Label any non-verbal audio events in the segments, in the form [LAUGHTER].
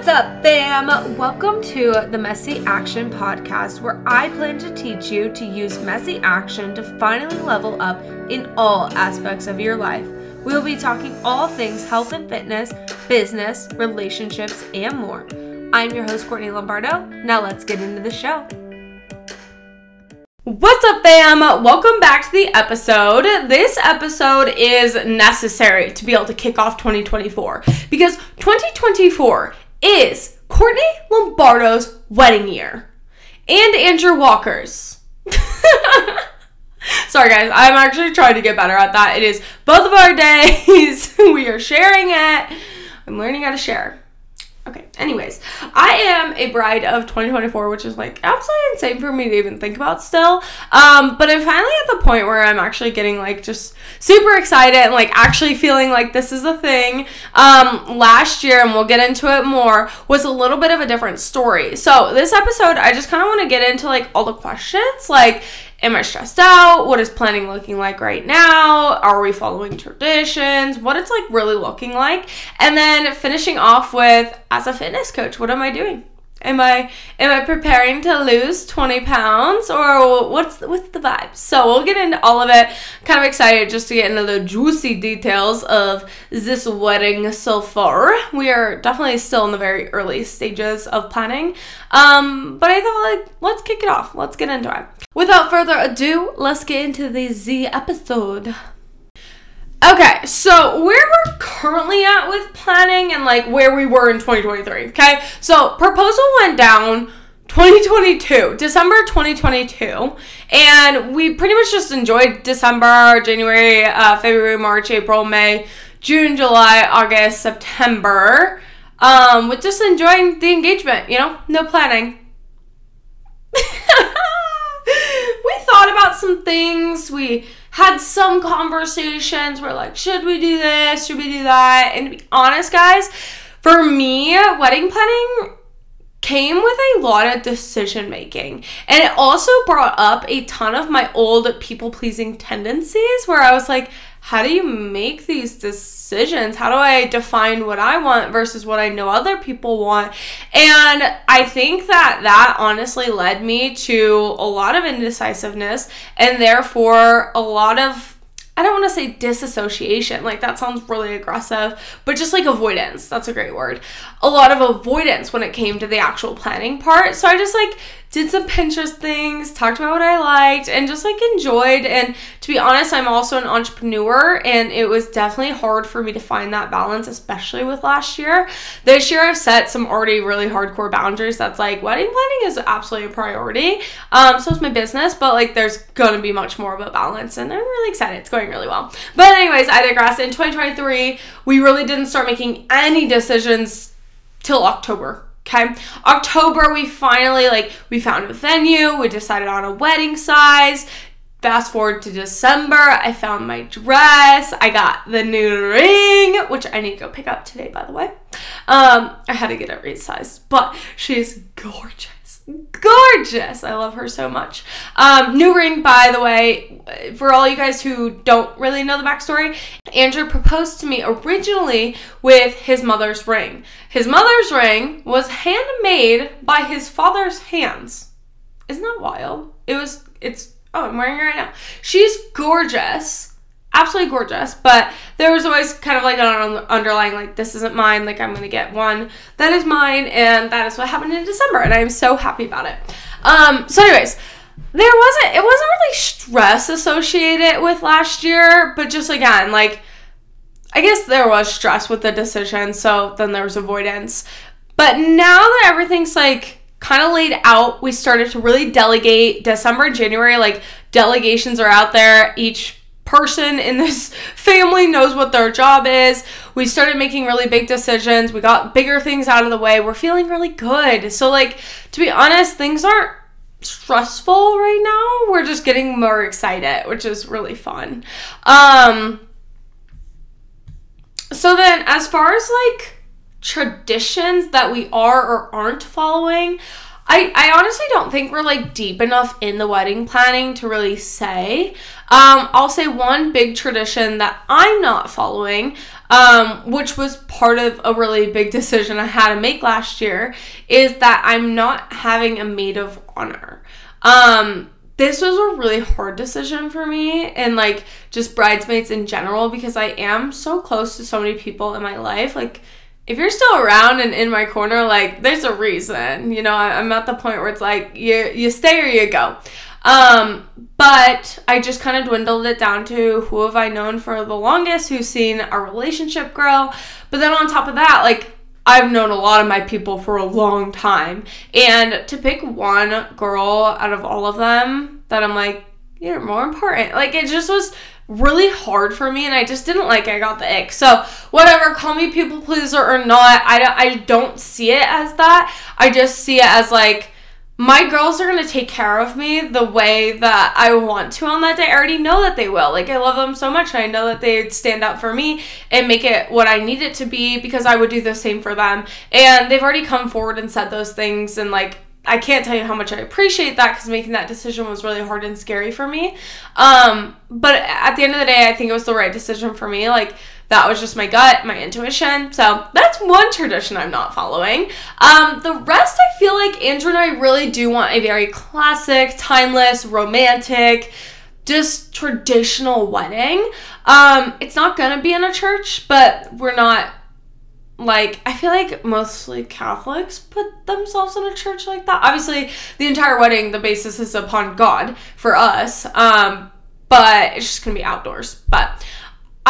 What's up, fam? Welcome to the Messy Action Podcast, where I plan to teach you to use messy action to finally level up in all aspects of your life. We will be talking all things health and fitness, business, relationships, and more. I'm your host, Courtney Lombardo. Now let's get into the show. What's up, fam? Welcome back to the episode. This episode is necessary to be able to kick off 2024 because 2024 is Courtney Lombardo's wedding year and Andrew Walker's. [LAUGHS] Sorry, guys, I'm actually trying to get better at that. It is both of our [LAUGHS] days. we are sharing it. I'm learning how to share. Okay, anyways, I am a bride of 2024, which is like absolutely insane for me to even think about still. Um, but I'm finally at the point where I'm actually getting like just super excited and like actually feeling like this is a thing. Um, last year, and we'll get into it more, was a little bit of a different story. So this episode, I just kind of want to get into like all the questions, like Am I stressed out? What is planning looking like right now? Are we following traditions? What it's like really looking like. And then finishing off with as a fitness coach, what am I doing? Am I am I preparing to lose 20 pounds or what's the, what's the vibe? So we'll get into all of it. Kind of excited just to get into the juicy details of this wedding so far. We are definitely still in the very early stages of planning. Um, but I thought like let's kick it off. Let's get into it. Without further ado, let's get into the Z episode. Okay, so where we're currently at with planning and like where we were in 2023. Okay, so proposal went down 2022, December 2022, and we pretty much just enjoyed December, January, uh, February, March, April, May, June, July, August, September, um, with just enjoying the engagement. You know, no planning. [LAUGHS] we thought about some things. We had some conversations where like, should we do this? Should we do that? And to be honest, guys, for me, wedding planning came with a lot of decision making. And it also brought up a ton of my old people pleasing tendencies where I was like, how do you make these decisions? How do I define what I want versus what I know other people want? And I think that that honestly led me to a lot of indecisiveness and therefore a lot of I don't want to say disassociation, like that sounds really aggressive, but just like avoidance. That's a great word. A lot of avoidance when it came to the actual planning part. So I just like did some Pinterest things, talked about what I liked, and just like enjoyed. And to be honest, I'm also an entrepreneur, and it was definitely hard for me to find that balance, especially with last year. This year, I've set some already really hardcore boundaries. That's like wedding planning is absolutely a priority. Um, so it's my business, but like there's gonna be much more of a balance, and I'm really excited. It's going really well. But anyways, I digress. In 2023, we really didn't start making any decisions till October Okay. October, we finally like we found a venue, we decided on a wedding size. Fast forward to December, I found my dress. I got the new ring, which I need to go pick up today, by the way. Um, I had to get it resized, but she's gorgeous gorgeous. I love her so much. Um, new ring, by the way, for all you guys who don't really know the backstory, Andrew proposed to me originally with his mother's ring. His mother's ring was handmade by his father's hands. Isn't that wild? It was, it's, oh, I'm wearing it right now. She's gorgeous absolutely gorgeous but there was always kind of like an underlying like this isn't mine like i'm gonna get one that is mine and that is what happened in december and i'm so happy about it. Um so anyways there wasn't it wasn't really stress associated with last year but just again like i guess there was stress with the decision so then there was avoidance. But now that everything's like kind of laid out we started to really delegate december january like delegations are out there each person in this [LAUGHS] family knows what their job is. We started making really big decisions. We got bigger things out of the way. We're feeling really good. So, like, to be honest, things aren't stressful right now. We're just getting more excited, which is really fun. Um, so, then as far as like traditions that we are or aren't following, I, I honestly don't think we're like deep enough in the wedding planning to really say. Um, I'll say one big tradition that I'm not following, um, which was part of a really big decision I had to make last year, is that I'm not having a maid of honor. Um, this was a really hard decision for me and like just bridesmaids in general because I am so close to so many people in my life. Like, if you're still around and in my corner, like there's a reason. You know, I'm at the point where it's like you you stay or you go. Um, but I just kind of dwindled it down to who have I known for the longest, who's seen our relationship grow. But then on top of that, like I've known a lot of my people for a long time. And to pick one girl out of all of them that I'm like, you're more important. Like it just was really hard for me and I just didn't like I got the ick. So, whatever, call me people pleaser or not, I don't, I don't see it as that. I just see it as like my girls are going to take care of me the way that I want to on that day. I already know that they will. Like, I love them so much. and I know that they'd stand up for me and make it what I need it to be because I would do the same for them. And they've already come forward and said those things. And, like, I can't tell you how much I appreciate that because making that decision was really hard and scary for me. Um, but at the end of the day, I think it was the right decision for me. Like, that was just my gut, my intuition. So that's one tradition I'm not following. Um, the rest, I feel like Andrew and I really do want a very classic, timeless, romantic, just traditional wedding. Um, it's not gonna be in a church, but we're not like I feel like mostly Catholics put themselves in a church like that. Obviously, the entire wedding, the basis is upon God for us. Um, but it's just gonna be outdoors. But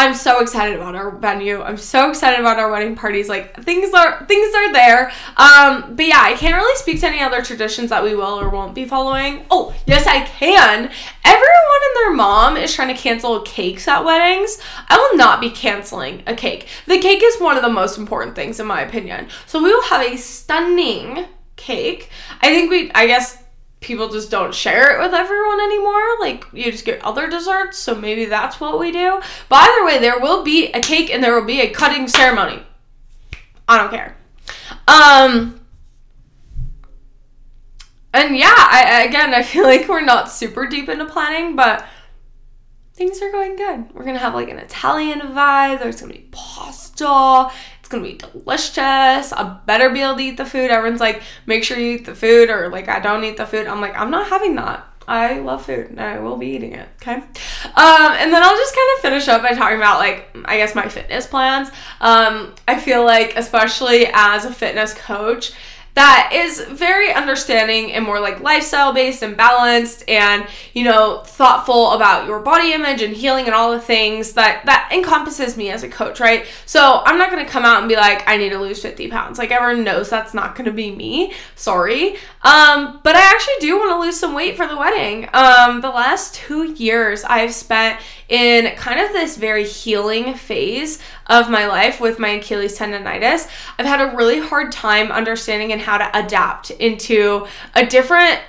I'm so excited about our venue. I'm so excited about our wedding parties. Like things are things are there. Um, but yeah, I can't really speak to any other traditions that we will or won't be following. Oh, yes, I can. Everyone and their mom is trying to cancel cakes at weddings. I will not be canceling a cake. The cake is one of the most important things in my opinion. So we will have a stunning cake. I think we I guess people just don't share it with everyone anymore. Like you just get other desserts, so maybe that's what we do. But either way, there will be a cake and there will be a cutting ceremony. I don't care. Um and yeah, I again I feel like we're not super deep into planning, but things are going good. We're gonna have like an Italian vibe. There's gonna be pasta gonna be delicious. I better be able to eat the food. Everyone's like, make sure you eat the food, or like, I don't eat the food. I'm like, I'm not having that. I love food and I will be eating it. Okay. Um, and then I'll just kind of finish up by talking about like I guess my fitness plans. Um, I feel like especially as a fitness coach, that is very understanding and more like lifestyle based and balanced and you know thoughtful about your body image and healing and all the things that that encompasses me as a coach right? So i'm not going to come out and be like i need to lose 50 pounds. Like everyone knows that's not going to be me. Sorry. Um but i actually do want to lose some weight for the wedding. Um the last two years i've spent in kind of this very healing phase of my life with my Achilles tendonitis. I've had a really hard time understanding and how to adapt into a different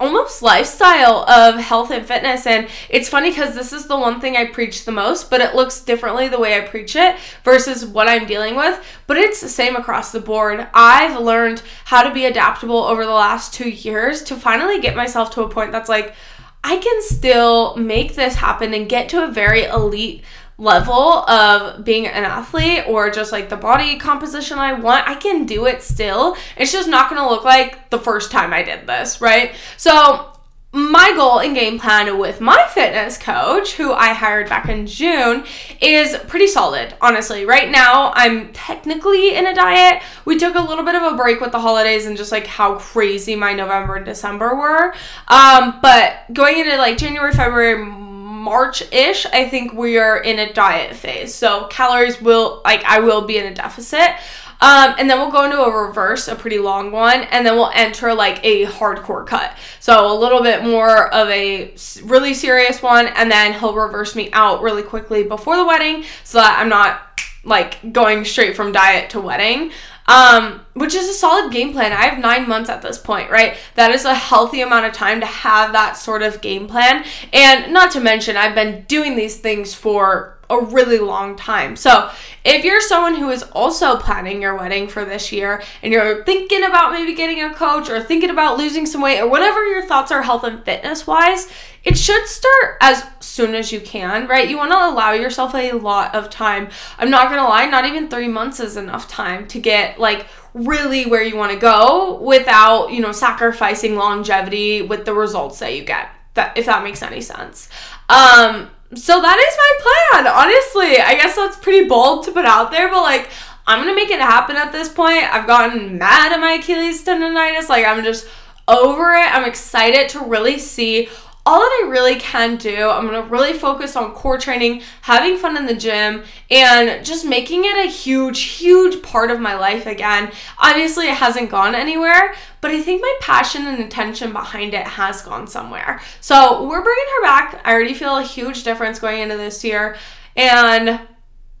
almost lifestyle of health and fitness and it's funny because this is the one thing i preach the most but it looks differently the way i preach it versus what i'm dealing with but it's the same across the board i've learned how to be adaptable over the last two years to finally get myself to a point that's like I can still make this happen and get to a very elite level of being an athlete or just like the body composition I want, I can do it still. It's just not gonna look like the first time I did this, right? So my goal and game plan with my fitness coach, who I hired back in June, is pretty solid, honestly. Right now, I'm technically in a diet. We took a little bit of a break with the holidays and just like how crazy my November and December were. Um, but going into like January, February, March ish, I think we are in a diet phase. So calories will, like, I will be in a deficit. Um, and then we'll go into a reverse, a pretty long one, and then we'll enter like a hardcore cut. So a little bit more of a really serious one, and then he'll reverse me out really quickly before the wedding so that I'm not like going straight from diet to wedding. Um, which is a solid game plan. I have nine months at this point, right? That is a healthy amount of time to have that sort of game plan. And not to mention, I've been doing these things for a really long time. So, if you're someone who is also planning your wedding for this year and you're thinking about maybe getting a coach or thinking about losing some weight or whatever your thoughts are health and fitness wise, it should start as soon as you can, right? You want to allow yourself a lot of time. I'm not going to lie, not even 3 months is enough time to get like really where you want to go without, you know, sacrificing longevity with the results that you get. That if that makes any sense. Um so that is my plan. Honestly, I guess that's pretty bold to put out there, but like I'm to make it happen at this point. I've gotten mad at my Achilles tendonitis. Like I'm just over it. I'm excited to really see all that I really can do, I'm gonna really focus on core training, having fun in the gym, and just making it a huge, huge part of my life again. Obviously, it hasn't gone anywhere, but I think my passion and intention behind it has gone somewhere. So we're bringing her back. I already feel a huge difference going into this year, and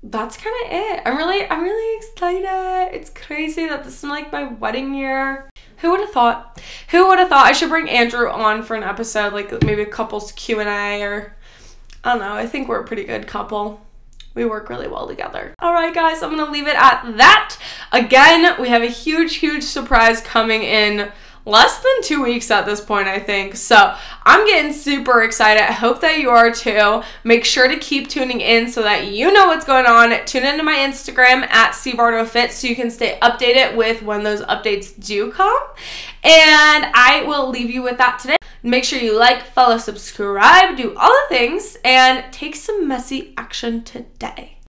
that's kind of it. I'm really, I'm really excited. It's crazy that this is like my wedding year. Who would have thought? Who would have thought I should bring Andrew on for an episode, like maybe a couples Q and A, or I don't know. I think we're a pretty good couple. We work really well together. All right, guys, I'm gonna leave it at that. Again, we have a huge, huge surprise coming in less than two weeks at this point, I think. So I'm getting super excited. I hope that you are too. Make sure to keep tuning in so that you know what's going on. Tune into my Instagram at cbardofit so you can stay updated with when those updates do come. And I will leave you with that today. Make sure you like, follow, subscribe, do all the things, and take some messy action today.